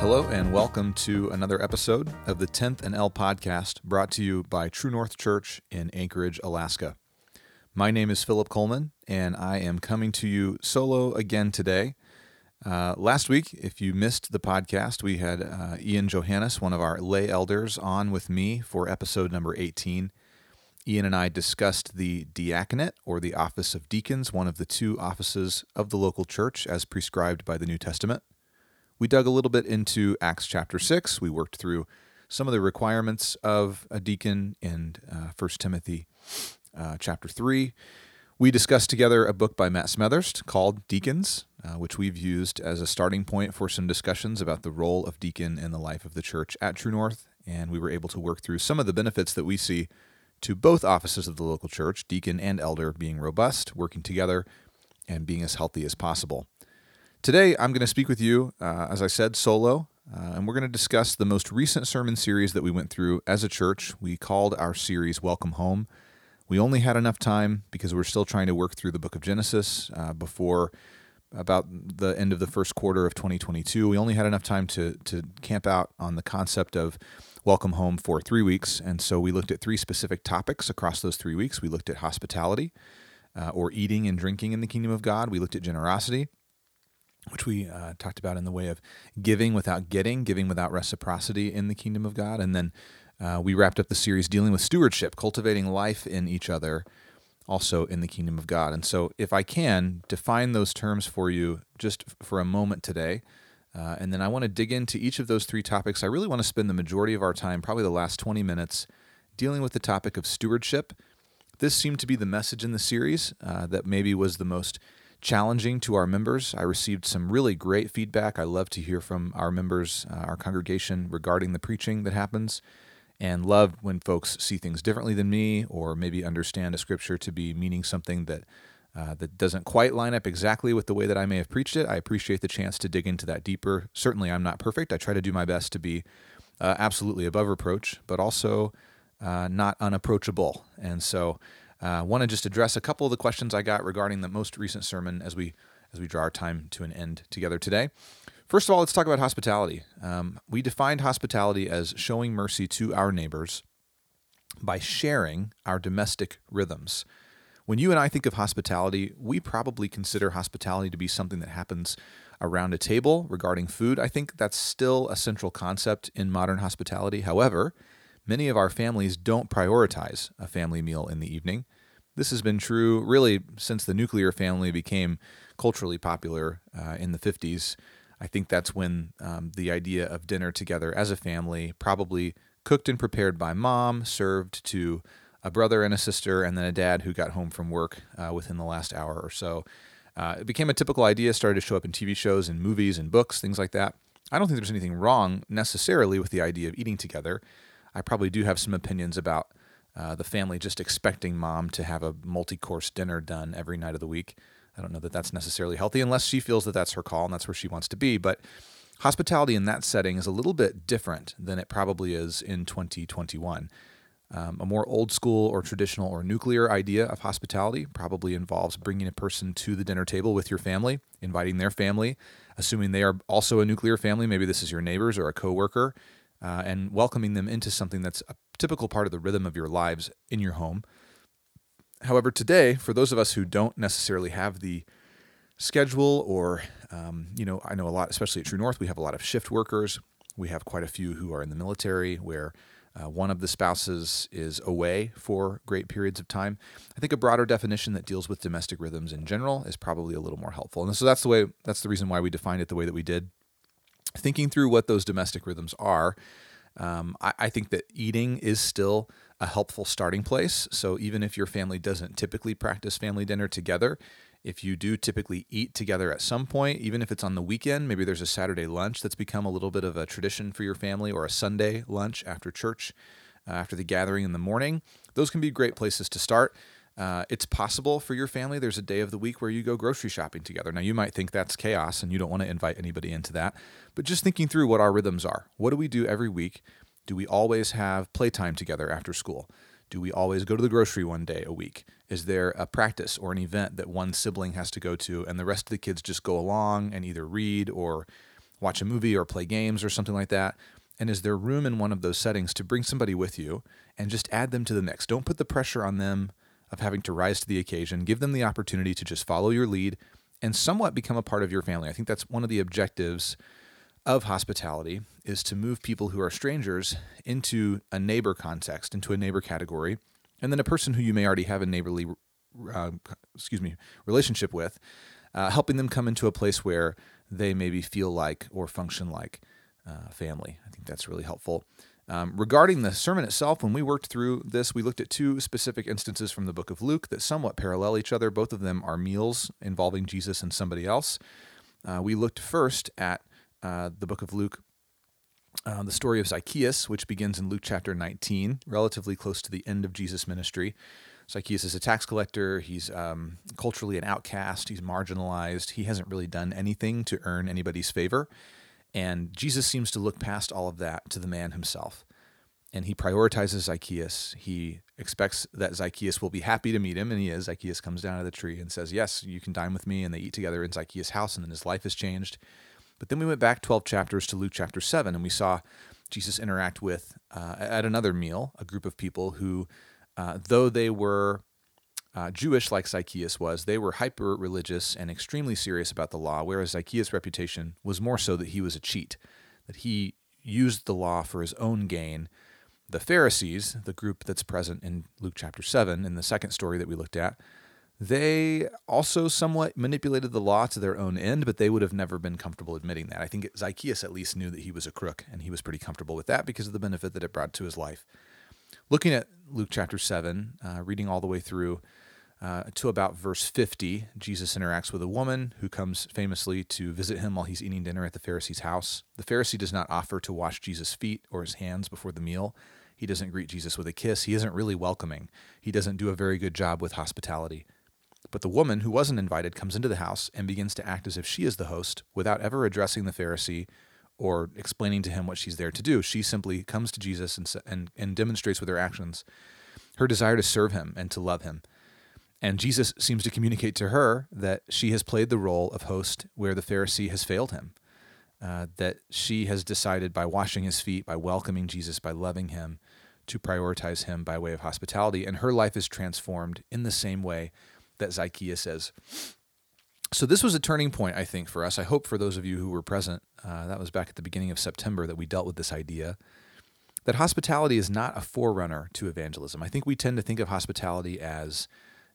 Hello, and welcome to another episode of the 10th and L podcast brought to you by True North Church in Anchorage, Alaska. My name is Philip Coleman, and I am coming to you solo again today. Uh, last week, if you missed the podcast, we had uh, Ian Johannes, one of our lay elders, on with me for episode number 18. Ian and I discussed the diaconate, or the office of deacons, one of the two offices of the local church as prescribed by the New Testament. We dug a little bit into Acts chapter 6. We worked through some of the requirements of a deacon in uh, 1 Timothy uh, chapter 3. We discussed together a book by Matt Smethurst called Deacons, uh, which we've used as a starting point for some discussions about the role of deacon in the life of the church at True North. And we were able to work through some of the benefits that we see to both offices of the local church, deacon and elder, being robust, working together, and being as healthy as possible. Today, I'm going to speak with you, uh, as I said, solo, uh, and we're going to discuss the most recent sermon series that we went through as a church. We called our series Welcome Home. We only had enough time because we're still trying to work through the book of Genesis uh, before about the end of the first quarter of 2022. We only had enough time to, to camp out on the concept of Welcome Home for three weeks. And so we looked at three specific topics across those three weeks. We looked at hospitality uh, or eating and drinking in the kingdom of God, we looked at generosity which we uh, talked about in the way of giving without getting, giving without reciprocity in the kingdom of God. And then uh, we wrapped up the series dealing with stewardship, cultivating life in each other, also in the kingdom of God. And so, if I can, define those terms for you just for a moment today. Uh, and then I want to dig into each of those three topics. I really want to spend the majority of our time, probably the last 20 minutes, dealing with the topic of stewardship. This seemed to be the message in the series uh, that maybe was the most challenging to our members. I received some really great feedback. I love to hear from our members, uh, our congregation, regarding the preaching that happens, and love when folks see things differently than me or maybe understand a scripture to be meaning something that. Uh, that doesn't quite line up exactly with the way that I may have preached it. I appreciate the chance to dig into that deeper. Certainly, I'm not perfect. I try to do my best to be uh, absolutely above reproach, but also uh, not unapproachable. And so I uh, want to just address a couple of the questions I got regarding the most recent sermon as we as we draw our time to an end together today. First of all, let's talk about hospitality. Um, we defined hospitality as showing mercy to our neighbors by sharing our domestic rhythms. When you and I think of hospitality, we probably consider hospitality to be something that happens around a table regarding food. I think that's still a central concept in modern hospitality. However, Many of our families don't prioritize a family meal in the evening. This has been true really since the nuclear family became culturally popular uh, in the 50s. I think that's when um, the idea of dinner together as a family, probably cooked and prepared by mom, served to a brother and a sister, and then a dad who got home from work uh, within the last hour or so. Uh, it became a typical idea, started to show up in TV shows and movies and books, things like that. I don't think there's anything wrong necessarily with the idea of eating together. I probably do have some opinions about uh, the family just expecting mom to have a multi course dinner done every night of the week. I don't know that that's necessarily healthy unless she feels that that's her call and that's where she wants to be. But hospitality in that setting is a little bit different than it probably is in 2021. Um, a more old school or traditional or nuclear idea of hospitality probably involves bringing a person to the dinner table with your family, inviting their family, assuming they are also a nuclear family. Maybe this is your neighbors or a coworker, uh, and welcoming them into something that's a typical part of the rhythm of your lives in your home. However, today, for those of us who don't necessarily have the schedule, or, um, you know, I know a lot, especially at True North, we have a lot of shift workers. We have quite a few who are in the military where uh, one of the spouses is away for great periods of time. I think a broader definition that deals with domestic rhythms in general is probably a little more helpful. And so that's the way, that's the reason why we defined it the way that we did thinking through what those domestic rhythms are, um, I, I, think that eating is still a helpful starting place. So even if your family doesn't typically practice family dinner together, if you do typically eat together at some point, even if it's on the weekend, maybe there's a Saturday lunch that's become a little bit of a tradition for your family, or a Sunday lunch after church, uh, after the gathering in the morning, those can be great places to start. Uh, it's possible for your family there's a day of the week where you go grocery shopping together. Now, you might think that's chaos and you don't want to invite anybody into that, but just thinking through what our rhythms are. What do we do every week? Do we always have playtime together after school? Do we always go to the grocery one day a week? Is there a practice or an event that one sibling has to go to and the rest of the kids just go along and either read or watch a movie or play games or something like that. And is there room in one of those settings to bring somebody with you and just add them to the mix? Don't put the pressure on them of having to rise to the occasion. Give them the opportunity to just follow your lead and somewhat become a part of your family. I think that's one of the objectives of hospitality is to move people who are strangers into a neighbor context, into a neighbor category, and then a person who you may already have a neighborly, uh, excuse me, relationship with, uh, helping them come into a place where they maybe feel like or function like uh, family. I think that's really helpful. Um, regarding the sermon itself, when we worked through this, we looked at two specific instances from the book of Luke that somewhat parallel each other. Both of them are meals involving Jesus and somebody else. Uh, we looked first at uh, the book of Luke, uh, the story of Zacchaeus, which begins in Luke chapter 19, relatively close to the end of Jesus' ministry. Zacchaeus is a tax collector. He's um, culturally an outcast. He's marginalized. He hasn't really done anything to earn anybody's favor. And Jesus seems to look past all of that to the man himself. And he prioritizes Zacchaeus. He expects that Zacchaeus will be happy to meet him, and he is. Zacchaeus comes down out of the tree and says, Yes, you can dine with me. And they eat together in Zacchaeus' house, and then his life is changed. But then we went back 12 chapters to Luke chapter 7, and we saw Jesus interact with, uh, at another meal, a group of people who, uh, though they were uh, Jewish like Zacchaeus was, they were hyper religious and extremely serious about the law, whereas Zacchaeus' reputation was more so that he was a cheat, that he used the law for his own gain. The Pharisees, the group that's present in Luke chapter 7, in the second story that we looked at, they also somewhat manipulated the law to their own end, but they would have never been comfortable admitting that. I think Zacchaeus at least knew that he was a crook, and he was pretty comfortable with that because of the benefit that it brought to his life. Looking at Luke chapter 7, uh, reading all the way through, uh, to about verse 50, Jesus interacts with a woman who comes famously to visit him while he's eating dinner at the Pharisee's house. The Pharisee does not offer to wash Jesus' feet or his hands before the meal. He doesn't greet Jesus with a kiss. He isn't really welcoming. He doesn't do a very good job with hospitality. But the woman who wasn't invited comes into the house and begins to act as if she is the host without ever addressing the Pharisee or explaining to him what she's there to do. She simply comes to Jesus and, and, and demonstrates with her actions her desire to serve him and to love him. And Jesus seems to communicate to her that she has played the role of host where the Pharisee has failed him. Uh, that she has decided by washing his feet, by welcoming Jesus, by loving him, to prioritize him by way of hospitality. And her life is transformed in the same way that Zacchaeus is. So this was a turning point, I think, for us. I hope for those of you who were present, uh, that was back at the beginning of September that we dealt with this idea that hospitality is not a forerunner to evangelism. I think we tend to think of hospitality as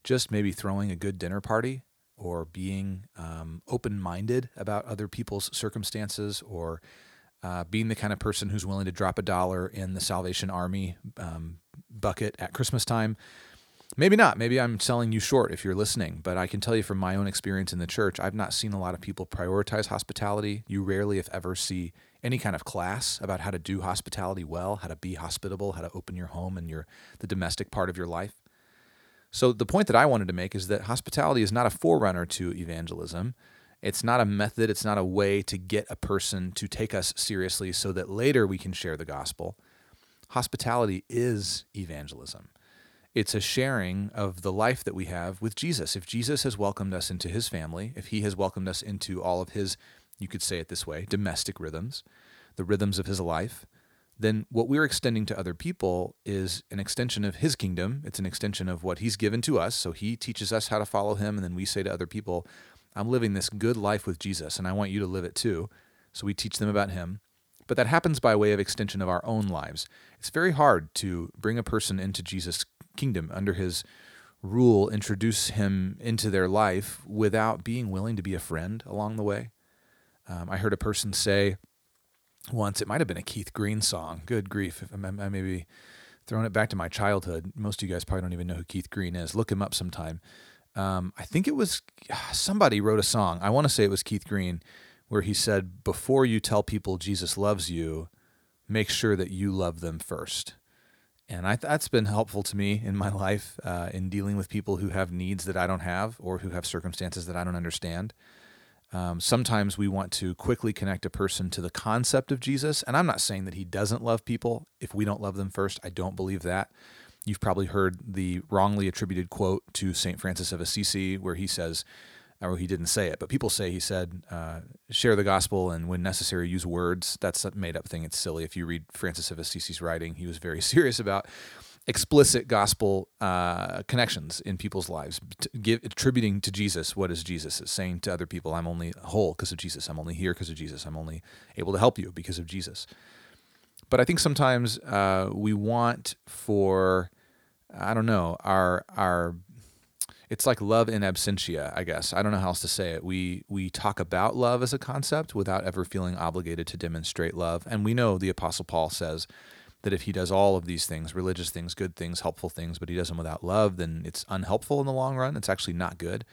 just maybe throwing a good dinner party or being um, open minded about other people's circumstances or uh, being the kind of person who's willing to drop a dollar in the Salvation Army um, bucket at Christmas time. Maybe not. Maybe I'm selling you short if you're listening, but I can tell you from my own experience in the church, I've not seen a lot of people prioritize hospitality. You rarely, if ever, see any kind of class about how to do hospitality well, how to be hospitable, how to open your home and your the domestic part of your life. So the point that I wanted to make is that hospitality is not a forerunner to evangelism. It's not a method, it's not a way to get a person to take us seriously so that later we can share the gospel. Hospitality is evangelism. It's a sharing of the life that we have with Jesus. If Jesus has welcomed us into his family, if he has welcomed us into all of his, you could say it this way, domestic rhythms, the rhythms of his life, then what we're extending to other people is an extension of his kingdom. It's an extension of what he's given to us. So he teaches us how to follow him. And then we say to other people, I'm living this good life with Jesus, and I want you to live it too. So we teach them about him. But that happens by way of extension of our own lives. It's very hard to bring a person into Jesus' kingdom under his rule, introduce him into their life without being willing to be a friend along the way. Um, I heard a person say, once. It might have been a Keith Green song. Good grief. I may be throwing it back to my childhood. Most of you guys probably don't even know who Keith Green is. Look him up sometime. Um, I think it was somebody wrote a song. I want to say it was Keith Green where he said, Before you tell people Jesus loves you, make sure that you love them first. And I, that's been helpful to me in my life uh, in dealing with people who have needs that I don't have or who have circumstances that I don't understand. Um, sometimes we want to quickly connect a person to the concept of Jesus. And I'm not saying that he doesn't love people if we don't love them first. I don't believe that. You've probably heard the wrongly attributed quote to St. Francis of Assisi, where he says, or he didn't say it, but people say he said, uh, share the gospel and when necessary, use words. That's a made up thing. It's silly. If you read Francis of Assisi's writing, he was very serious about explicit gospel uh, connections in people's lives, give, attributing to Jesus what is Jesus is saying to other people. I'm only whole because of Jesus. I'm only here because of Jesus. I'm only able to help you because of Jesus. But I think sometimes uh, we want for I don't know our our it's like love in absentia, I guess. I don't know how else to say it. We we talk about love as a concept without ever feeling obligated to demonstrate love. And we know the apostle Paul says that if he does all of these things, religious things, good things, helpful things, but he does them without love, then it's unhelpful in the long run. It's actually not good.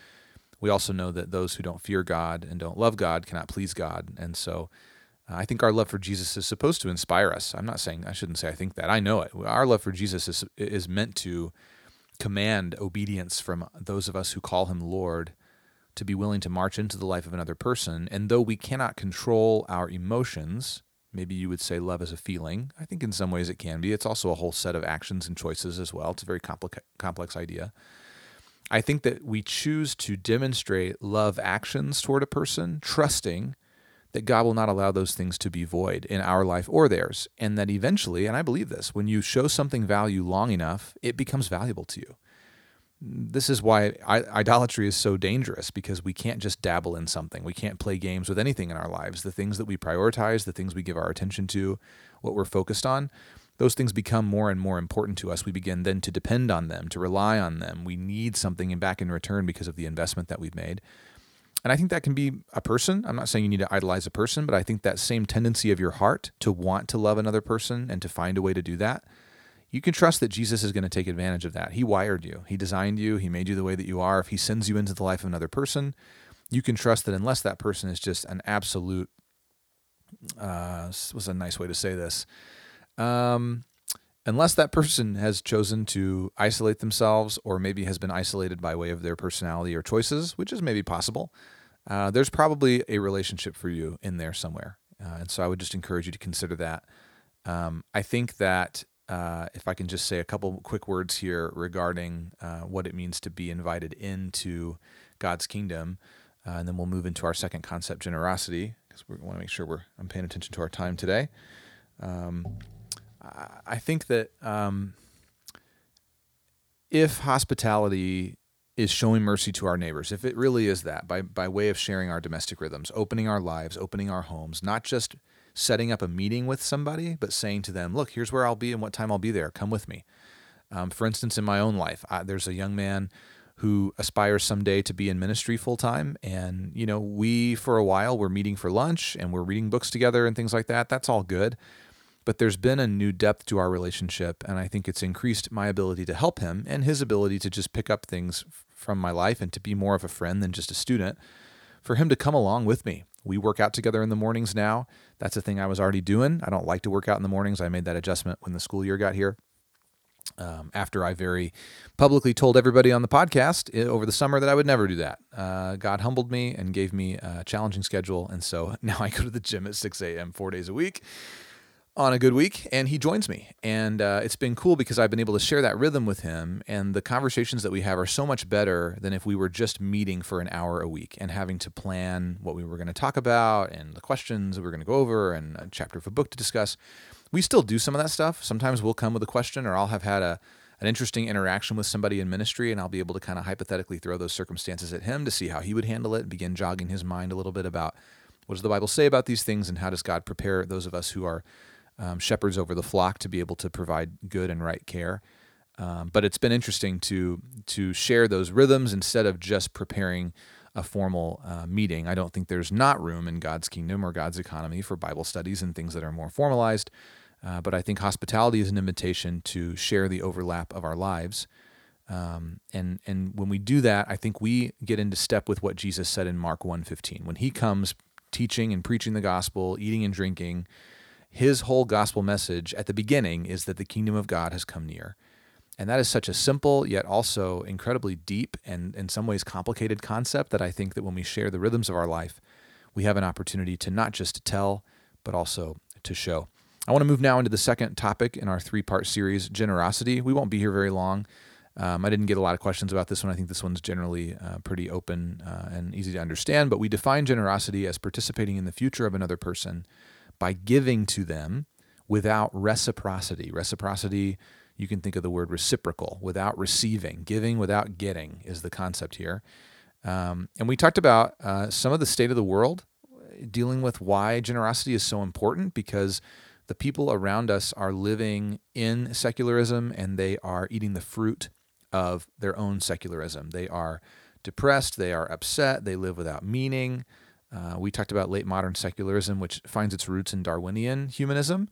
We also know that those who don't fear God and don't love God cannot please God. And so uh, I think our love for Jesus is supposed to inspire us. I'm not saying I shouldn't say I think that. I know it. Our love for Jesus is is meant to command obedience from those of us who call him Lord to be willing to march into the life of another person. And though we cannot control our emotions, maybe you would say love is a feeling. I think in some ways it can be. It's also a whole set of actions and choices as well. It's a very complex complex idea. I think that we choose to demonstrate love actions toward a person, trusting that God will not allow those things to be void in our life or theirs. And that eventually, and I believe this, when you show something value long enough, it becomes valuable to you. This is why idolatry is so dangerous because we can't just dabble in something. We can't play games with anything in our lives. The things that we prioritize, the things we give our attention to, what we're focused on, those things become more and more important to us. We begin then to depend on them, to rely on them. We need something back in return because of the investment that we've made. And I think that can be a person. I'm not saying you need to idolize a person, but I think that same tendency of your heart to want to love another person and to find a way to do that, you can trust that Jesus is going to take advantage of that. He wired you, He designed you, He made you the way that you are. If He sends you into the life of another person, you can trust that unless that person is just an absolute, uh, was a nice way to say this, um, unless that person has chosen to isolate themselves or maybe has been isolated by way of their personality or choices, which is maybe possible, uh, there's probably a relationship for you in there somewhere. Uh, and so I would just encourage you to consider that. Um, I think that uh, if I can just say a couple quick words here regarding uh, what it means to be invited into God's kingdom, uh, and then we'll move into our second concept, generosity, because we want to make sure we're I'm paying attention to our time today. Um, I think that um, if hospitality is showing mercy to our neighbors, if it really is that, by, by way of sharing our domestic rhythms, opening our lives, opening our homes, not just setting up a meeting with somebody, but saying to them, look, here's where I'll be and what time I'll be there. Come with me. Um, for instance, in my own life, I, there's a young man who aspires someday to be in ministry full time. And, you know, we, for a while, were meeting for lunch and we're reading books together and things like that. That's all good but there's been a new depth to our relationship and i think it's increased my ability to help him and his ability to just pick up things from my life and to be more of a friend than just a student for him to come along with me we work out together in the mornings now that's a thing i was already doing i don't like to work out in the mornings i made that adjustment when the school year got here um, after I very publicly told everybody on the podcast eh, over the summer that I would never do that. Uh, God humbled me and gave me a challenging schedule. And so now I go to the gym at 6 a.m. four days a week on a good week and he joins me. And uh, it's been cool because i've been able to share that rhythm with him and the conversations that we have are so much better than if we were just meeting for an hour a week and having to plan what we were going to talk about and the questions we were going to go over and a chapter of a book to discuss. We still do some of that stuff. Sometimes we'll come with a question or i'll have had a an interesting interaction with somebody in ministry and I'll be able to kind of hypothetically throw those circumstances at him to see how he would handle it and begin jogging his mind a little bit about what does the Bible say about these things and how does God prepare those of us who are um, shepherds over the flock to be able to provide good and right care. Um, but it's been interesting to to share those rhythms instead of just preparing a formal uh, meeting. I don't think there's not room in God's kingdom or God's economy for Bible studies and things that are more formalized. Uh, but I think hospitality is an invitation to share the overlap of our lives. Um, and and when we do that, I think we get into step with what Jesus said in Mark 1:15. When he comes teaching and preaching the gospel, eating and drinking, his whole gospel message at the beginning is that the kingdom of God has come near. And that is such a simple yet also incredibly deep and in some ways complicated concept that I think that when we share the rhythms of our life, we have an opportunity to not just tell, but also to show. I want to move now into the second topic in our three part series generosity. We won't be here very long. Um, I didn't get a lot of questions about this one. I think this one's generally uh, pretty open uh, and easy to understand. But we define generosity as participating in the future of another person by giving to them without reciprocity. Reciprocity, you can think of the word reciprocal, without receiving. Giving without getting is the concept here. Um, and we talked about uh, some of the state of the world, dealing with why generosity is so important because the people around us are living in secularism and they are eating the fruit of their own secularism. They are depressed, they are upset, they live without meaning. Uh, we talked about late modern secularism, which finds its roots in Darwinian humanism.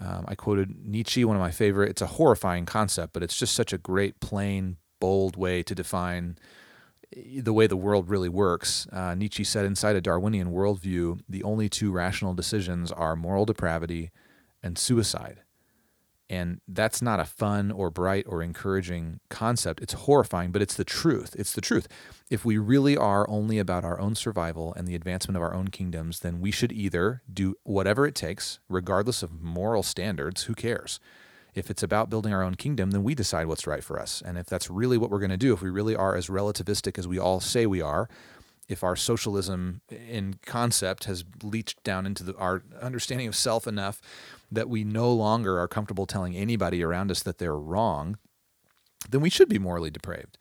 Um, I quoted Nietzsche, one of my favorite. It's a horrifying concept, but it's just such a great, plain, bold way to define eh, the way the world really works. Uh, Nietzsche said inside a Darwinian worldview, the only two rational decisions are moral depravity and suicide. And that's not a fun or bright or encouraging concept. It's horrifying, but it's the truth. It's the truth. If we really are only about our own survival and the advancement of our own kingdoms, then we should either do whatever it takes, regardless of moral standards, who cares? If it's about building our own kingdom, then we decide what's right for us. And if that's really what we're going to do, if we really are as relativistic as we all say we are, if our socialism in concept has leached down into the, our understanding of self enough that we no longer are comfortable telling anybody around us that they're wrong, then we should be morally depraved.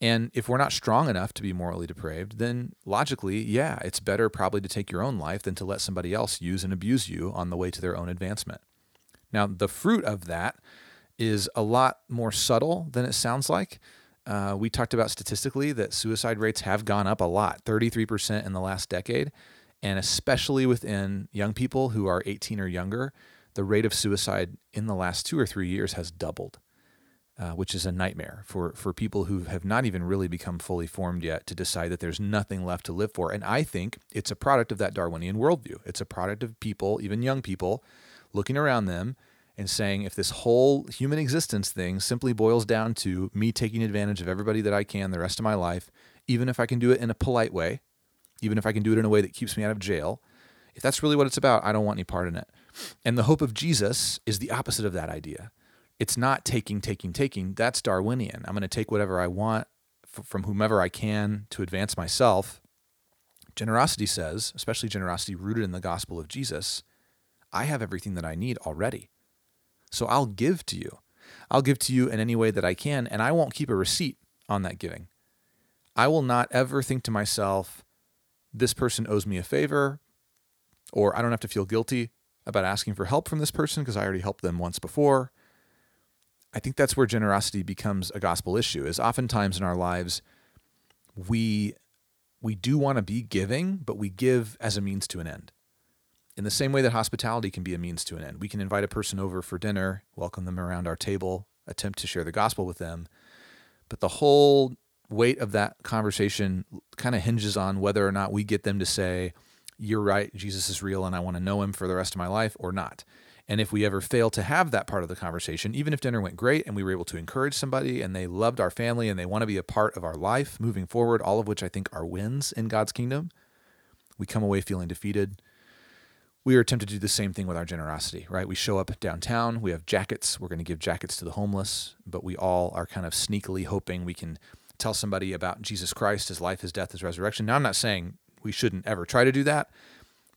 And if we're not strong enough to be morally depraved, then logically, yeah, it's better probably to take your own life than to let somebody else use and abuse you on the way to their own advancement. Now, the fruit of that is a lot more subtle than it sounds like. Uh, we talked about statistically that suicide rates have gone up a lot 33% in the last decade. And especially within young people who are 18 or younger, the rate of suicide in the last two or three years has doubled, uh, which is a nightmare for, for people who have not even really become fully formed yet to decide that there's nothing left to live for. And I think it's a product of that Darwinian worldview. It's a product of people, even young people, looking around them and saying, if this whole human existence thing simply boils down to me taking advantage of everybody that I can the rest of my life, even if I can do it in a polite way, even if I can do it in a way that keeps me out of jail, if that's really what it's about, I don't want any part in it. And the hope of Jesus is the opposite of that idea. It's not taking, taking, taking. That's Darwinian. I'm going to take whatever I want from whomever I can to advance myself. Generosity says, especially generosity rooted in the gospel of Jesus, I have everything that I need already. So I'll give to you. I'll give to you in any way that I can, and I won't keep a receipt on that giving. I will not ever think to myself, this person owes me a favor, or I don't have to feel guilty about asking for help from this person because I already helped them once before. I think that's where generosity becomes a gospel issue. Is oftentimes in our lives we we do want to be giving, but we give as a means to an end. In the same way that hospitality can be a means to an end. We can invite a person over for dinner, welcome them around our table, attempt to share the gospel with them. But the whole weight of that conversation kind of hinges on whether or not we get them to say, You're right, Jesus is real, and I want to know him for the rest of my life, or not. And if we ever fail to have that part of the conversation, even if dinner went great and we were able to encourage somebody and they loved our family and they want to be a part of our life moving forward, all of which I think are wins in God's kingdom, we come away feeling defeated. We are tempted to do the same thing with our generosity, right? We show up downtown, we have jackets, we're going to give jackets to the homeless, but we all are kind of sneakily hoping we can tell somebody about Jesus Christ, his life, his death, his resurrection. Now, I'm not saying we shouldn't ever try to do that,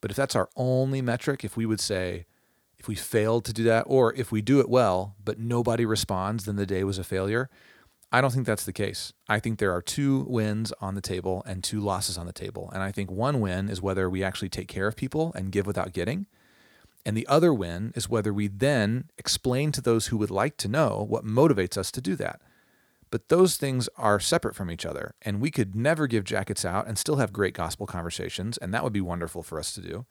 but if that's our only metric, if we would say, if we failed to do that, or if we do it well, but nobody responds, then the day was a failure. I don't think that's the case. I think there are two wins on the table and two losses on the table. And I think one win is whether we actually take care of people and give without getting. And the other win is whether we then explain to those who would like to know what motivates us to do that. But those things are separate from each other. And we could never give jackets out and still have great gospel conversations. And that would be wonderful for us to do.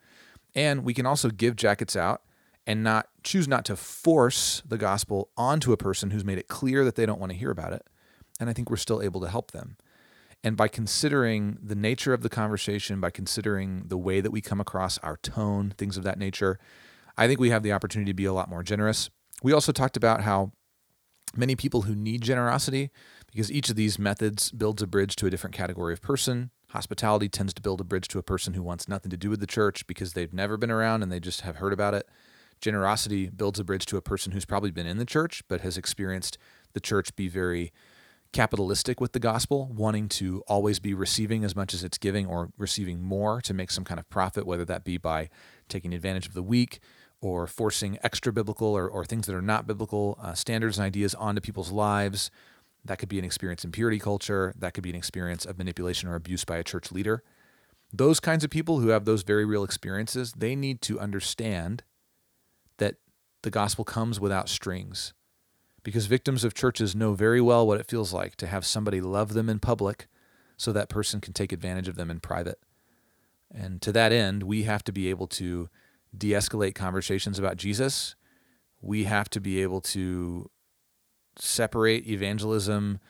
And we can also give jackets out and not choose not to force the gospel onto a person who's made it clear that they don't want to hear about it. And I think we're still able to help them. And by considering the nature of the conversation, by considering the way that we come across, our tone, things of that nature, I think we have the opportunity to be a lot more generous. We also talked about how many people who need generosity because each of these methods builds a bridge to a different category of person. Hospitality tends to build a bridge to a person who wants nothing to do with the church because they've never been around and they just have heard about it. Generosity builds a bridge to a person who's probably been in the church but has experienced the church be very capitalistic with the gospel, wanting to always be receiving as much as it's giving or receiving more to make some kind of profit, whether that be by taking advantage of the weak or forcing extra biblical or, or things that are not biblical uh, standards and ideas onto people's lives. That could be an experience in purity culture. That could be an experience of manipulation or abuse by a church leader. Those kinds of people who have those very real experiences, they need to understand that the gospel comes without strings because victims of churches know very well what it feels like to have somebody love them in public so that person can take advantage of them in private. And to that end, we have to be able to de escalate conversations about Jesus. We have to be able to separate evangelism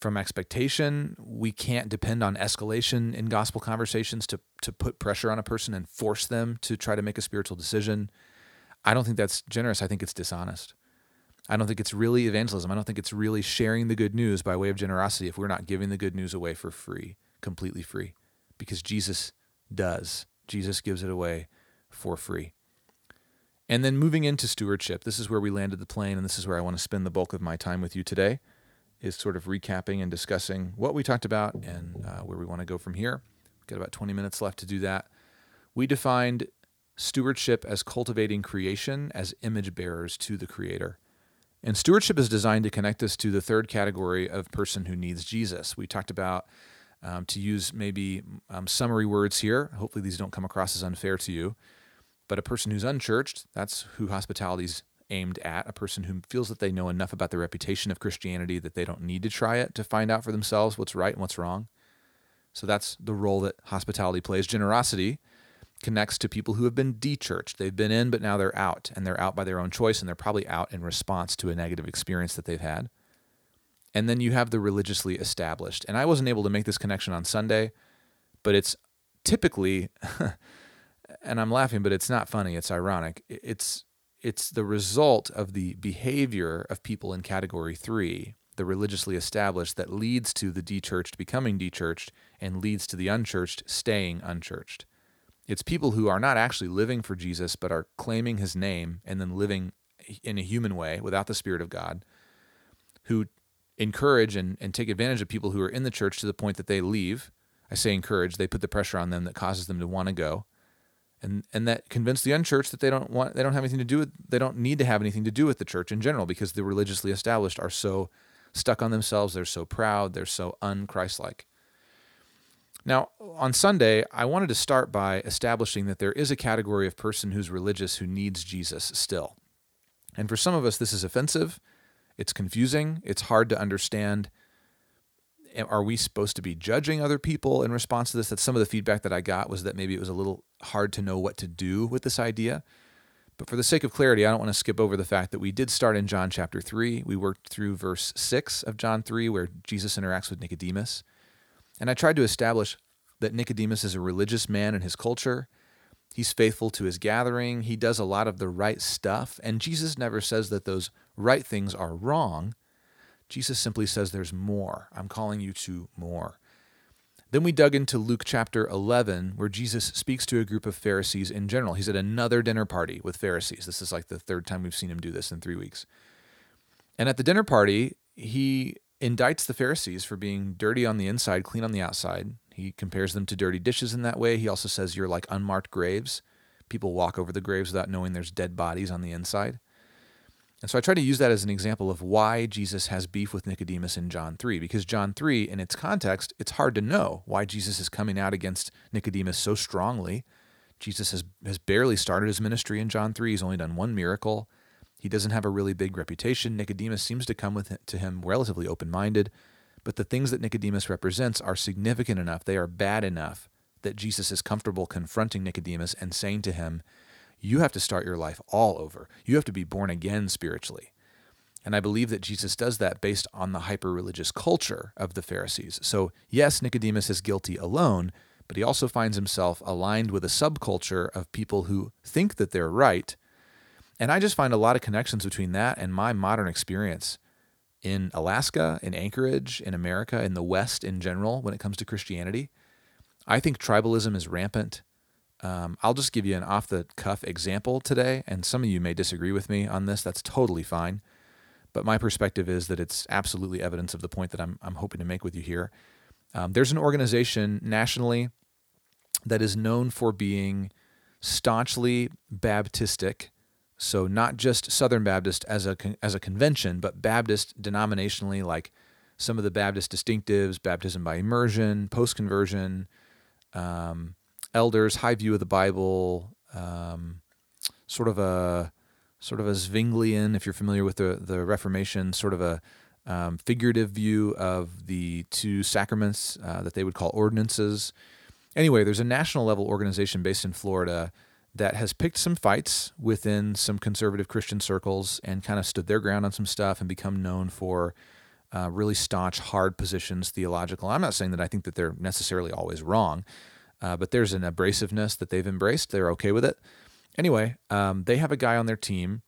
from expectation. We can't depend on escalation in gospel conversations to, to put pressure on a person and force them to try to make a spiritual decision. I don't think that's generous. I think it's dishonest. I don't think it's really evangelism. I don't think it's really sharing the good news by way of generosity if we're not giving the good news away for free, completely free, because Jesus does. Jesus gives it away for free. And then moving into stewardship, this is where we landed the plane, and this is where I want to spend the bulk of my time with you today, is sort of recapping and discussing what we talked about and uh, where we want to go from here. We've got about 20 minutes left to do that. We defined stewardship as cultivating creation as image bearers to the Creator. And stewardship is designed to connect us to the third category of person who needs Jesus. We talked about um, to use maybe um, summary words here. Hopefully, these don't come across as unfair to you. But a person who's unchurched, that's who hospitality is aimed at. A person who feels that they know enough about the reputation of Christianity that they don't need to try it to find out for themselves what's right and what's wrong. So that's the role that hospitality plays. Generosity connects to people who have been de-churched. They've been in, but now they're out, and they're out by their own choice, and they're probably out in response to a negative experience that they've had. And then you have the religiously established. And I wasn't able to make this connection on Sunday, but it's typically, and I'm laughing, but it's not funny. It's ironic. It's it's the result of the behavior of people in category three, the religiously established, that leads to the de-churched becoming de-churched and leads to the unchurched staying unchurched. It's people who are not actually living for Jesus, but are claiming his name and then living in a human way without the Spirit of God, who encourage and, and take advantage of people who are in the church to the point that they leave. I say encourage, they put the pressure on them that causes them to want to go. And and that convinced the unchurched that they don't want they don't have anything to do with they don't need to have anything to do with the church in general because the religiously established are so stuck on themselves, they're so proud, they're so unchristlike. Now, on Sunday, I wanted to start by establishing that there is a category of person who's religious who needs Jesus still. And for some of us, this is offensive. It's confusing. It's hard to understand. Are we supposed to be judging other people in response to this? That some of the feedback that I got was that maybe it was a little hard to know what to do with this idea. But for the sake of clarity, I don't want to skip over the fact that we did start in John chapter 3. We worked through verse 6 of John 3, where Jesus interacts with Nicodemus. And I tried to establish that Nicodemus is a religious man in his culture. He's faithful to his gathering. He does a lot of the right stuff. And Jesus never says that those right things are wrong. Jesus simply says there's more. I'm calling you to more. Then we dug into Luke chapter 11, where Jesus speaks to a group of Pharisees in general. He's at another dinner party with Pharisees. This is like the third time we've seen him do this in three weeks. And at the dinner party, he indicts the Pharisees for being dirty on the inside, clean on the outside. He compares them to dirty dishes in that way. He also says you're like unmarked graves. People walk over the graves without knowing there's dead bodies on the inside. And so I try to use that as an example of why Jesus has beef with Nicodemus in John 3, because John 3, in its context, it's hard to know why Jesus is coming out against Nicodemus so strongly. Jesus has, has barely started his ministry in John 3. He's only done one miracle. He doesn't have a really big reputation. Nicodemus seems to come with to him relatively open-minded, but the things that Nicodemus represents are significant enough, they are bad enough that Jesus is comfortable confronting Nicodemus and saying to him, "You have to start your life all over. You have to be born again spiritually." And I believe that Jesus does that based on the hyper religious culture of the Pharisees. So, yes, Nicodemus is guilty alone, but he also finds himself aligned with a subculture of people who think that they're right and I just find a lot of connections between that and my modern experience in Alaska, in Anchorage, in America, in the West in general when it comes to Christianity. I think tribalism is rampant. Um, I'll just give you an off the cuff example today, and some of you may disagree with me on this. That's totally fine. but my perspective is that it's absolutely evidence of the point that I'm, I'm hoping to make with you here. Um, there's an organization nationally that is known for being staunchly Baptistic. So not just Southern Baptist as a as a convention, but Baptist denominationally, like some of the Baptist distinctives: baptism by immersion, post conversion, um, elders, high view of the Bible, um, sort of a sort of a Zwinglian, if you're familiar with the the Reformation, sort of a um, figurative view of the two sacraments uh, that they would call ordinances. Anyway, there's a national level organization based in Florida that has picked some fights within some conservative Christian circles and kind of stood their ground on some stuff and become known for uh, really staunch, hard positions theological. I'm not saying that I think that they're necessarily always wrong, uh, but there's an abrasiveness that they've embraced. They're okay with it. Anyway, um, they have a guy on their team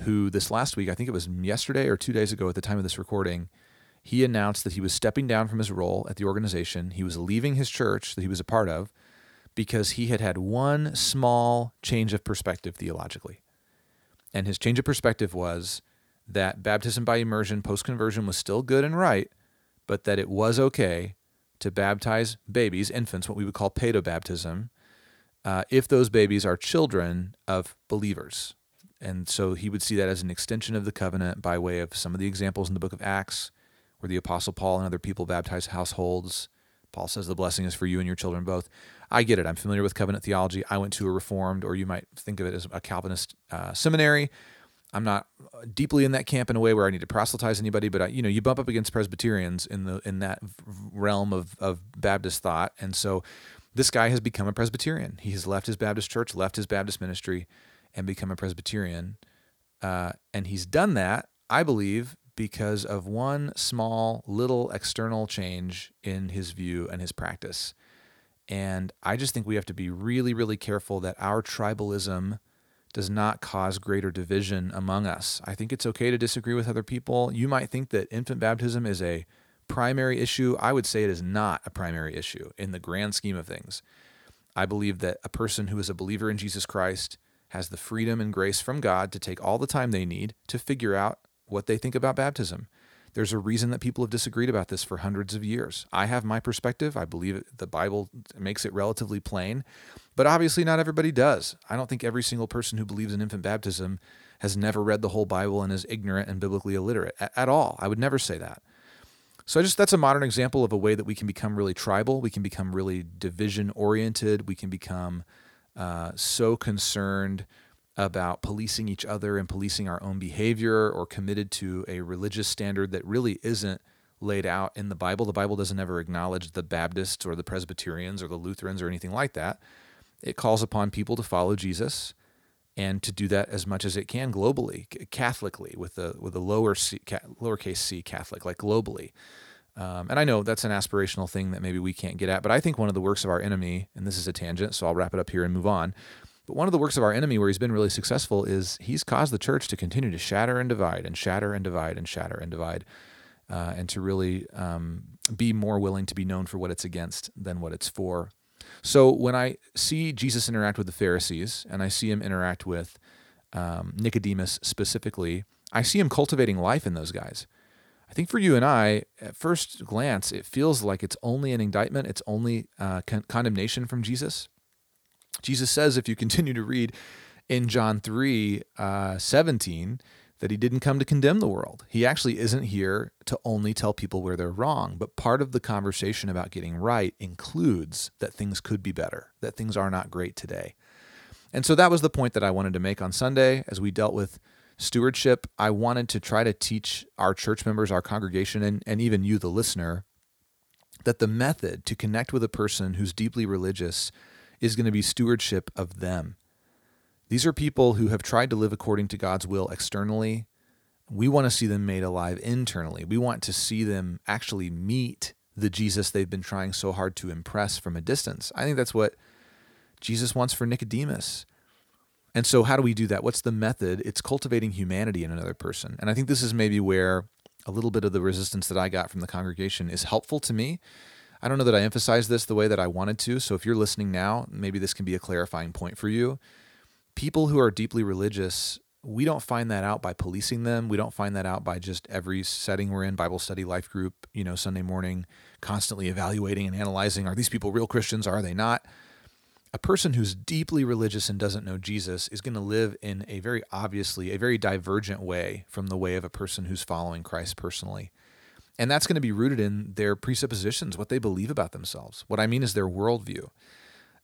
who this last week, I think it was yesterday or two days ago at the time of this recording, he announced that he was stepping down from his role at the organization. He was leaving his church that he was a part of because he had had one small change of perspective theologically. And his change of perspective was that baptism by immersion post conversion was still good and right, but that it was okay to baptize babies, infants, what we would call paedobaptism, uh, if those babies are children of believers. And so he would see that as an extension of the covenant by way of some of the examples in the book of Acts, where the Apostle Paul and other people baptize households. Paul says the blessing is for you and your children both. I get it. I'm familiar with covenant theology. I went to a Reformed, or you might think of it as a Calvinist uh, seminary. I'm not deeply in that camp in a way where I need to proselytize anybody, but I, you know, you bump up against Presbyterians in the in that realm of of Baptist thought, and so this guy has become a Presbyterian. He has left his Baptist church, left his Baptist ministry, and become a Presbyterian. Uh, and he's done that, I believe, because of one small little external change in his view and his practice. And I just think we have to be really, really careful that our tribalism does not cause greater division among us. I think it's okay to disagree with other people. You might think that infant baptism is a primary issue. I would say it is not a primary issue in the grand scheme of things. I believe that a person who is a believer in Jesus Christ has the freedom and grace from God to take all the time they need to figure out what they think about baptism. There's a reason that people have disagreed about this for hundreds of years. I have my perspective. I believe the Bible makes it relatively plain, but obviously not everybody does. I don't think every single person who believes in infant baptism has never read the whole Bible and is ignorant and biblically illiterate at, at all. I would never say that. So I just that's a modern example of a way that we can become really tribal. We can become really division oriented. We can become uh, so concerned about policing each other and policing our own behavior or committed to a religious standard that really isn't laid out in the Bible. The Bible doesn't ever acknowledge the Baptists or the Presbyterians or the Lutherans or anything like that. It calls upon people to follow Jesus and to do that as much as it can globally, Catholically, with a with a lower c, lowercase c Catholic, like globally. Um, and I know that's an aspirational thing that maybe we can't get at, but I think one of the works of our enemy, and this is a tangent, so I'll wrap it up here and move on. But one of the works of our enemy where he's been really successful is he's caused the church to continue to shatter and divide and shatter and divide and shatter and divide, uh, and to really um, be more willing to be known for what it's against than what it's for. So when I see Jesus interact with the Pharisees and I see him interact with um, Nicodemus specifically, I see him cultivating life in those guys. I think for you and I, at first glance, it feels like it's only an indictment, it's only uh, con- condemnation from Jesus. Jesus says, if you continue to read in John 3 uh, 17, that he didn't come to condemn the world. He actually isn't here to only tell people where they're wrong. But part of the conversation about getting right includes that things could be better, that things are not great today. And so that was the point that I wanted to make on Sunday as we dealt with stewardship. I wanted to try to teach our church members, our congregation, and, and even you, the listener, that the method to connect with a person who's deeply religious is going to be stewardship of them. These are people who have tried to live according to God's will externally. We want to see them made alive internally. We want to see them actually meet the Jesus they've been trying so hard to impress from a distance. I think that's what Jesus wants for Nicodemus. And so, how do we do that? What's the method? It's cultivating humanity in another person. And I think this is maybe where a little bit of the resistance that I got from the congregation is helpful to me I don't know that I emphasized this the way that I wanted to. So if you're listening now, maybe this can be a clarifying point for you. People who are deeply religious we don't find that out by policing them. We don't find that out by just every setting we're in, Bible study, life group, you know, Sunday morning, constantly evaluating and analyzing are these people real Christians? Are they not? A person who's deeply religious and doesn't know Jesus is going to live in a very obviously, a very divergent way from the way of a person who's following Christ personally. And that's going to be rooted in their presuppositions, what they believe about themselves. What I mean is their worldview.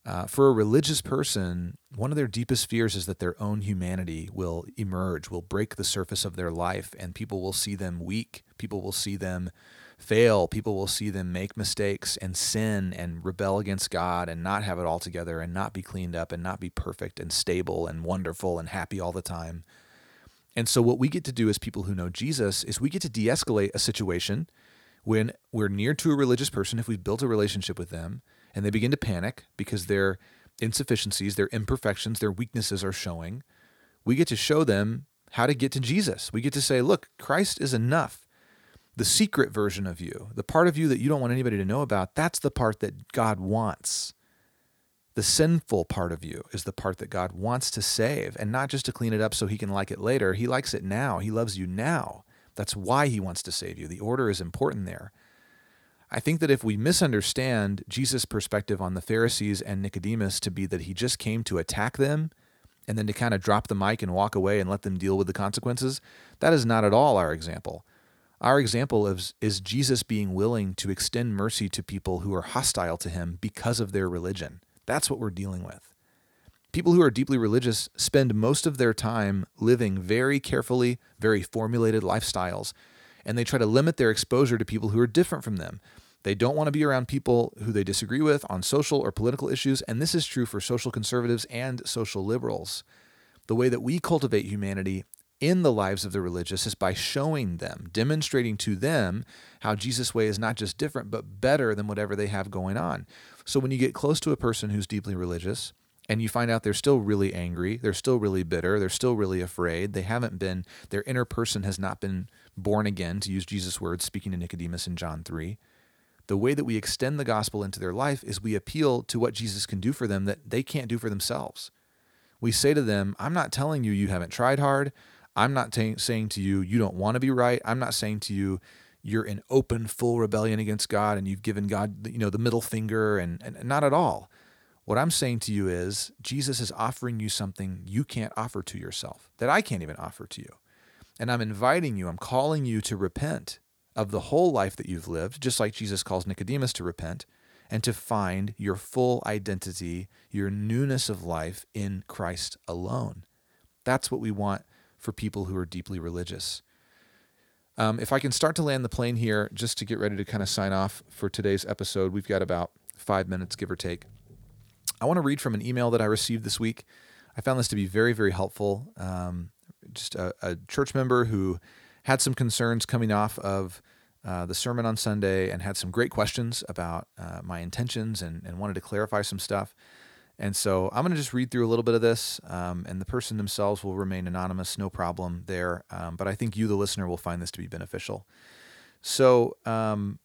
Uh, for a religious person, one of their deepest fears is that their own humanity will emerge, will break the surface of their life, and people will see them weak. People will see them fail. People will see them make mistakes and sin and rebel against God and not have it all together and not be cleaned up and not be perfect and stable and wonderful and happy all the time. And so, what we get to do as people who know Jesus is we get to de escalate a situation when we're near to a religious person, if we've built a relationship with them, and they begin to panic because their insufficiencies, their imperfections, their weaknesses are showing. We get to show them how to get to Jesus. We get to say, look, Christ is enough. The secret version of you, the part of you that you don't want anybody to know about, that's the part that God wants. The sinful part of you is the part that God wants to save and not just to clean it up so he can like it later. He likes it now. He loves you now. That's why he wants to save you. The order is important there. I think that if we misunderstand Jesus' perspective on the Pharisees and Nicodemus to be that he just came to attack them and then to kind of drop the mic and walk away and let them deal with the consequences, that is not at all our example. Our example is, is Jesus being willing to extend mercy to people who are hostile to him because of their religion. That's what we're dealing with. People who are deeply religious spend most of their time living very carefully, very formulated lifestyles, and they try to limit their exposure to people who are different from them. They don't want to be around people who they disagree with on social or political issues, and this is true for social conservatives and social liberals. The way that we cultivate humanity in the lives of the religious is by showing them, demonstrating to them how Jesus' way is not just different, but better than whatever they have going on. So when you get close to a person who's deeply religious, and you find out they're still really angry, they're still really bitter, they're still really afraid, they haven't been, their inner person has not been born again, to use Jesus' words, speaking to Nicodemus in John 3. The way that we extend the gospel into their life is we appeal to what Jesus can do for them that they can't do for themselves. We say to them, I'm not telling you you haven't tried hard. I'm not t- saying to you, you don't want to be right. I'm not saying to you, you're in open, full rebellion against God and you've given God, you know, the middle finger and, and not at all. What I'm saying to you is Jesus is offering you something you can't offer to yourself, that I can't even offer to you. And I'm inviting you, I'm calling you to repent of the whole life that you've lived, just like Jesus calls Nicodemus to repent, and to find your full identity, your newness of life in Christ alone. That's what we want for people who are deeply religious. Um, if I can start to land the plane here, just to get ready to kind of sign off for today's episode, we've got about five minutes, give or take. I want to read from an email that I received this week. I found this to be very, very helpful. Um, just a, a, church member who had some concerns coming off of uh, the sermon on Sunday and had some great questions about uh, my intentions and, and wanted to clarify some stuff. And so I'm going to just read through a little bit of this, um, and the person themselves will remain anonymous, no problem there. Um, but I think you, the listener, will find this to be beneficial. So um,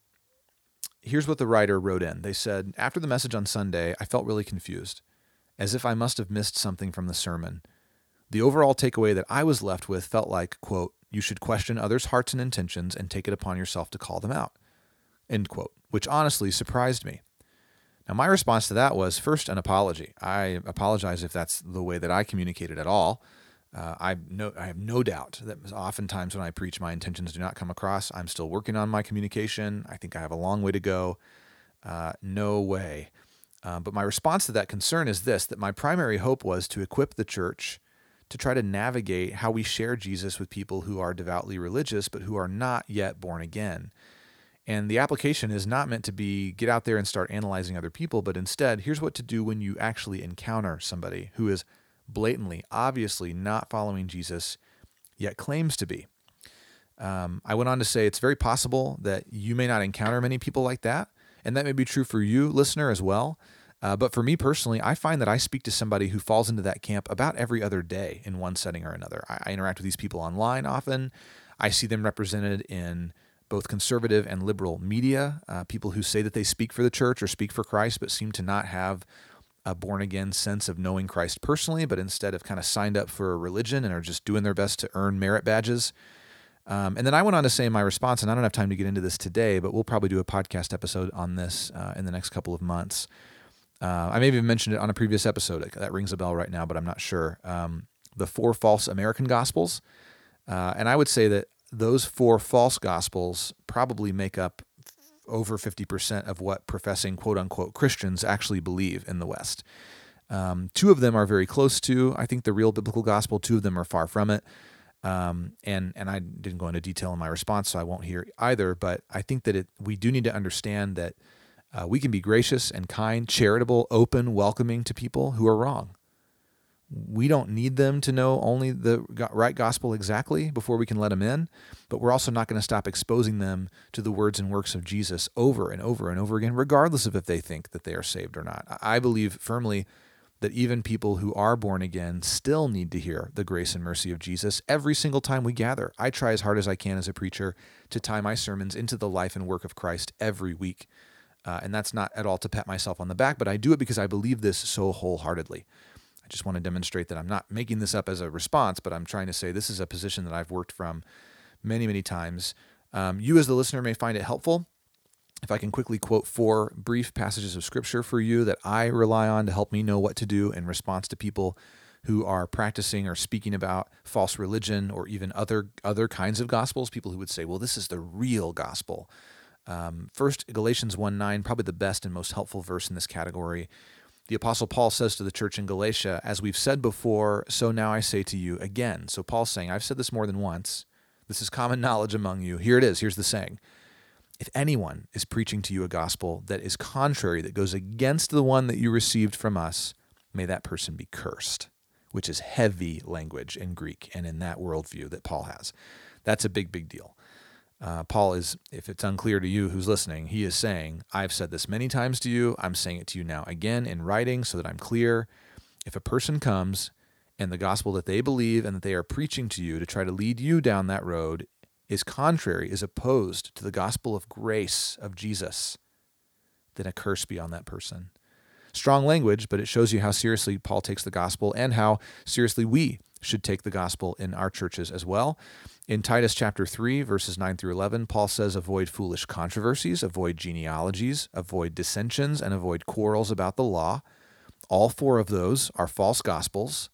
here's what the writer wrote in They said, After the message on Sunday, I felt really confused, as if I must have missed something from the sermon. The overall takeaway that I was left with felt like, quote, you should question others' hearts and intentions and take it upon yourself to call them out, end quote, which honestly surprised me. Now, my response to that was first an apology. I apologize if that's the way that I communicated at all. Uh, I, no, I have no doubt that oftentimes when I preach, my intentions do not come across. I'm still working on my communication. I think I have a long way to go. Uh, no way. Uh, but my response to that concern is this that my primary hope was to equip the church to try to navigate how we share Jesus with people who are devoutly religious but who are not yet born again. And the application is not meant to be get out there and start analyzing other people, but instead, here's what to do when you actually encounter somebody who is blatantly, obviously not following Jesus, yet claims to be. Um, I went on to say it's very possible that you may not encounter many people like that, and that may be true for you, listener, as well. Uh, but for me personally, I find that I speak to somebody who falls into that camp about every other day in one setting or another. I, I interact with these people online often. I see them represented in both conservative and liberal media, uh, people who say that they speak for the church or speak for Christ, but seem to not have a born again sense of knowing Christ personally, but instead have kind of signed up for a religion and are just doing their best to earn merit badges. Um, and then I went on to say in my response, and I don't have time to get into this today, but we'll probably do a podcast episode on this uh, in the next couple of months. Uh, I may have even mentioned it on a previous episode. That rings a bell right now, but I'm not sure. Um, the four false American gospels. Uh, and I would say that those four false gospels probably make up over 50% of what professing quote unquote Christians actually believe in the West. Um, two of them are very close to, I think, the real biblical gospel. Two of them are far from it. Um, and and I didn't go into detail in my response, so I won't here either. But I think that it we do need to understand that uh, we can be gracious and kind, charitable, open, welcoming to people who are wrong. We don't need them to know only the right gospel exactly before we can let them in, but we're also not going to stop exposing them to the words and works of Jesus over and over and over again, regardless of if they think that they are saved or not. I believe firmly that even people who are born again still need to hear the grace and mercy of Jesus every single time we gather. I try as hard as I can as a preacher to tie my sermons into the life and work of Christ every week. Uh, and that's not at all to pat myself on the back, but I do it because I believe this so wholeheartedly. I just want to demonstrate that I'm not making this up as a response, but I'm trying to say this is a position that I've worked from many, many times. Um, you, as the listener, may find it helpful. If I can quickly quote four brief passages of scripture for you that I rely on to help me know what to do in response to people who are practicing or speaking about false religion or even other other kinds of gospels, people who would say, "Well, this is the real gospel." Um, first, Galatians 1 9, probably the best and most helpful verse in this category. The Apostle Paul says to the church in Galatia, As we've said before, so now I say to you again. So Paul's saying, I've said this more than once. This is common knowledge among you. Here it is. Here's the saying. If anyone is preaching to you a gospel that is contrary, that goes against the one that you received from us, may that person be cursed, which is heavy language in Greek and in that worldview that Paul has. That's a big, big deal. Uh, Paul is, if it's unclear to you who's listening, he is saying, I've said this many times to you. I'm saying it to you now again in writing so that I'm clear. If a person comes and the gospel that they believe and that they are preaching to you to try to lead you down that road is contrary, is opposed to the gospel of grace of Jesus, then a curse be on that person. Strong language, but it shows you how seriously Paul takes the gospel and how seriously we should take the gospel in our churches as well. In Titus chapter 3, verses 9 through 11, Paul says, Avoid foolish controversies, avoid genealogies, avoid dissensions, and avoid quarrels about the law. All four of those are false gospels,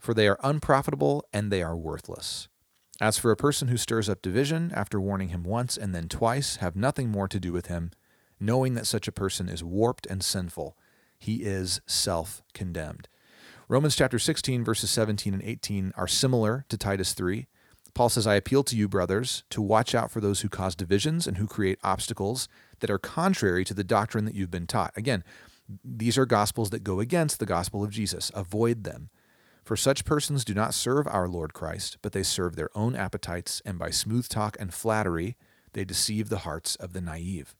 for they are unprofitable and they are worthless. As for a person who stirs up division, after warning him once and then twice, have nothing more to do with him, knowing that such a person is warped and sinful. He is self condemned. Romans chapter 16, verses 17 and 18 are similar to Titus 3. Paul says, I appeal to you, brothers, to watch out for those who cause divisions and who create obstacles that are contrary to the doctrine that you've been taught. Again, these are gospels that go against the gospel of Jesus. Avoid them. For such persons do not serve our Lord Christ, but they serve their own appetites, and by smooth talk and flattery, they deceive the hearts of the naive.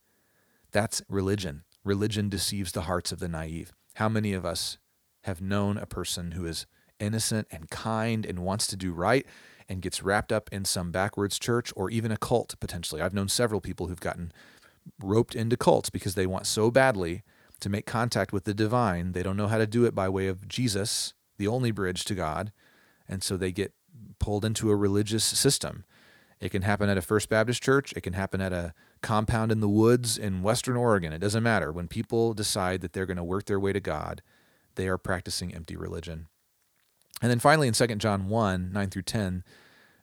That's religion. Religion deceives the hearts of the naive. How many of us have known a person who is innocent and kind and wants to do right, and gets wrapped up in some backwards church or even a cult potentially. I've known several people who've gotten roped into cults because they want so badly to make contact with the divine. They don't know how to do it by way of Jesus, the only bridge to God. And so they get pulled into a religious system. It can happen at a First Baptist church. It can happen at a compound in the woods in Western Oregon. It doesn't matter. When people decide that they're going to work their way to God, they are practicing empty religion. And then finally in 2 John 1 9 through 10,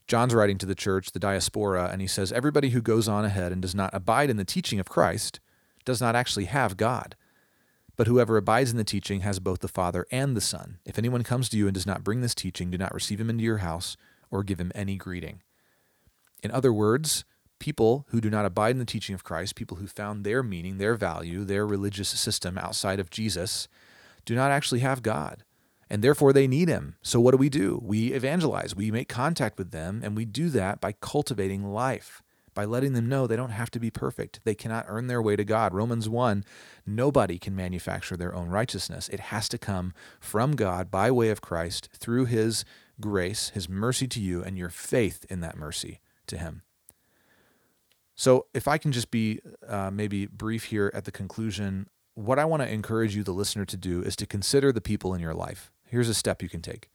John's writing to the church, the diaspora, and he says, Everybody who goes on ahead and does not abide in the teaching of Christ does not actually have God. But whoever abides in the teaching has both the Father and the Son. If anyone comes to you and does not bring this teaching, do not receive him into your house or give him any greeting. In other words, people who do not abide in the teaching of Christ, people who found their meaning, their value, their religious system outside of Jesus, do not actually have God and therefore they need him. So what do we do? We evangelize, we make contact with them, and we do that by cultivating life, by letting them know they don't have to be perfect. They cannot earn their way to God. Romans 1 nobody can manufacture their own righteousness. It has to come from God by way of Christ through his grace, his mercy to you, and your faith in that mercy to him. So, if I can just be uh, maybe brief here at the conclusion what I want to encourage you, the listener, to do is to consider the people in your life. Here's a step you can take.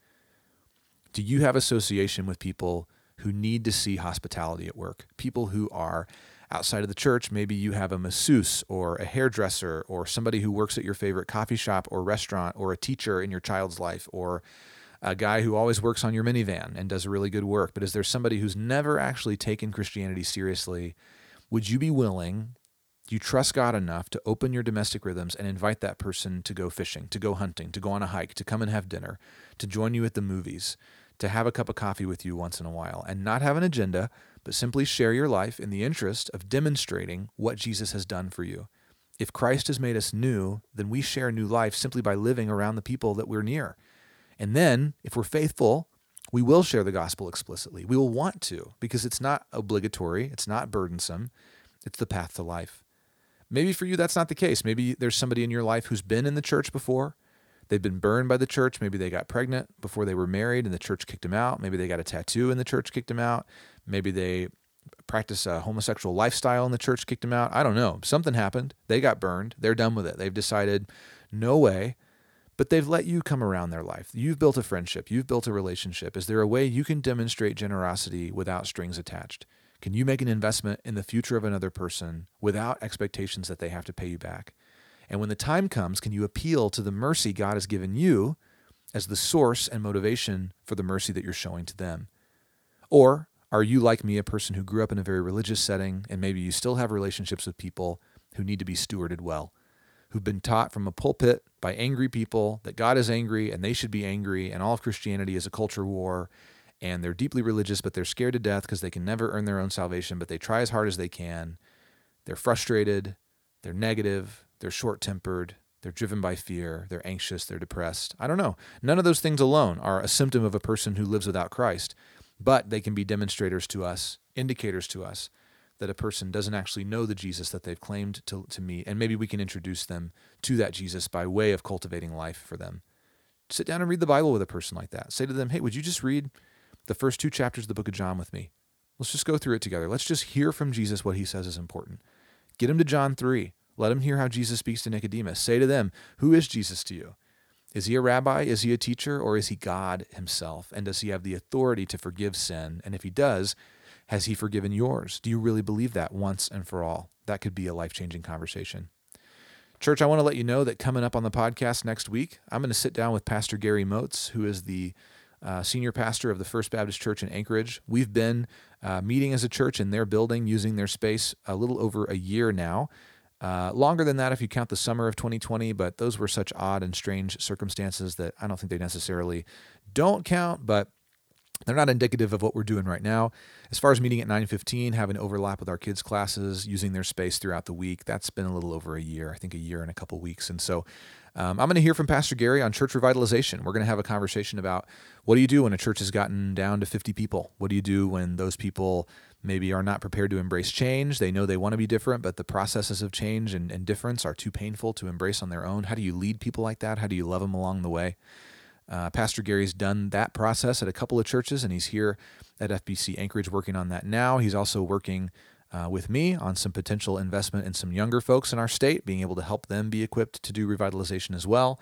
Do you have association with people who need to see hospitality at work? People who are outside of the church, maybe you have a masseuse or a hairdresser or somebody who works at your favorite coffee shop or restaurant or a teacher in your child's life or a guy who always works on your minivan and does really good work. But is there somebody who's never actually taken Christianity seriously? Would you be willing you trust God enough to open your domestic rhythms and invite that person to go fishing, to go hunting, to go on a hike, to come and have dinner, to join you at the movies, to have a cup of coffee with you once in a while, and not have an agenda, but simply share your life in the interest of demonstrating what Jesus has done for you. If Christ has made us new, then we share new life simply by living around the people that we're near. And then, if we're faithful, we will share the gospel explicitly. We will want to because it's not obligatory, it's not burdensome, it's the path to life. Maybe for you, that's not the case. Maybe there's somebody in your life who's been in the church before. They've been burned by the church. Maybe they got pregnant before they were married and the church kicked them out. Maybe they got a tattoo and the church kicked them out. Maybe they practice a homosexual lifestyle and the church kicked them out. I don't know. Something happened. They got burned. They're done with it. They've decided, no way. But they've let you come around their life. You've built a friendship. You've built a relationship. Is there a way you can demonstrate generosity without strings attached? Can you make an investment in the future of another person without expectations that they have to pay you back? And when the time comes, can you appeal to the mercy God has given you as the source and motivation for the mercy that you're showing to them? Or are you like me, a person who grew up in a very religious setting, and maybe you still have relationships with people who need to be stewarded well, who've been taught from a pulpit by angry people that God is angry and they should be angry, and all of Christianity is a culture war, and they're deeply religious, but they're scared to death because they can never earn their own salvation, but they try as hard as they can. They're frustrated, they're negative, they're short tempered, they're driven by fear, they're anxious, they're depressed. I don't know. None of those things alone are a symptom of a person who lives without Christ, but they can be demonstrators to us, indicators to us that a person doesn't actually know the Jesus that they've claimed to, to meet, and maybe we can introduce them to that Jesus by way of cultivating life for them. Sit down and read the Bible with a person like that. Say to them, hey, would you just read the first two chapters of the book of John with me. Let's just go through it together. Let's just hear from Jesus what he says is important. Get him to John 3. Let him hear how Jesus speaks to Nicodemus. Say to them, Who is Jesus to you? Is he a rabbi? Is he a teacher? Or is he God himself? And does he have the authority to forgive sin? And if he does, has he forgiven yours? Do you really believe that once and for all? That could be a life changing conversation. Church, I want to let you know that coming up on the podcast next week, I'm going to sit down with Pastor Gary Moats, who is the uh, senior pastor of the First Baptist Church in Anchorage. We've been uh, meeting as a church in their building, using their space a little over a year now. Uh, longer than that if you count the summer of 2020, but those were such odd and strange circumstances that I don't think they necessarily don't count, but they're not indicative of what we're doing right now. As far as meeting at 9:15, having overlap with our kids' classes, using their space throughout the week, that's been a little over a year. I think a year and a couple weeks, and so um, I'm going to hear from Pastor Gary on church revitalization. We're going to have a conversation about what do you do when a church has gotten down to 50 people? What do you do when those people maybe are not prepared to embrace change? They know they want to be different, but the processes of change and, and difference are too painful to embrace on their own. How do you lead people like that? How do you love them along the way? Uh, Pastor Gary's done that process at a couple of churches, and he's here at FBC Anchorage working on that now. He's also working uh, with me on some potential investment in some younger folks in our state, being able to help them be equipped to do revitalization as well.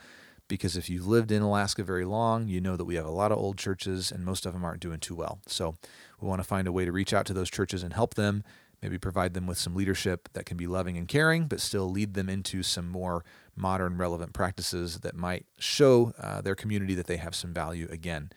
Because if you've lived in Alaska very long, you know that we have a lot of old churches and most of them aren't doing too well. So we want to find a way to reach out to those churches and help them, maybe provide them with some leadership that can be loving and caring, but still lead them into some more modern, relevant practices that might show uh, their community that they have some value again.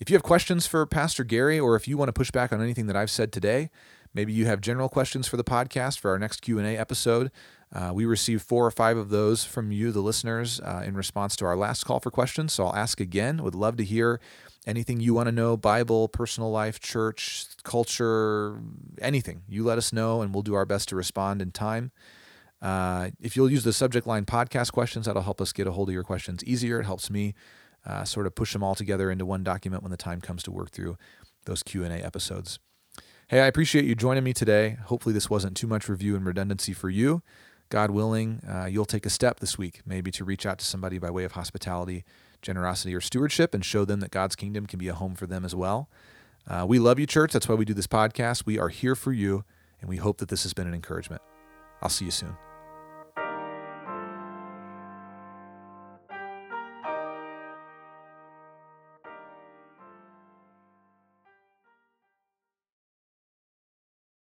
If you have questions for Pastor Gary, or if you want to push back on anything that I've said today, Maybe you have general questions for the podcast for our next Q&A episode. Uh, we received four or five of those from you, the listeners, uh, in response to our last call for questions. So I'll ask again. Would love to hear anything you want to know Bible, personal life, church, culture, anything. You let us know, and we'll do our best to respond in time. Uh, if you'll use the subject line podcast questions, that'll help us get a hold of your questions easier. It helps me uh, sort of push them all together into one document when the time comes to work through those Q&A episodes. Hey, I appreciate you joining me today. Hopefully, this wasn't too much review and redundancy for you. God willing, uh, you'll take a step this week, maybe to reach out to somebody by way of hospitality, generosity, or stewardship and show them that God's kingdom can be a home for them as well. Uh, we love you, church. That's why we do this podcast. We are here for you, and we hope that this has been an encouragement. I'll see you soon.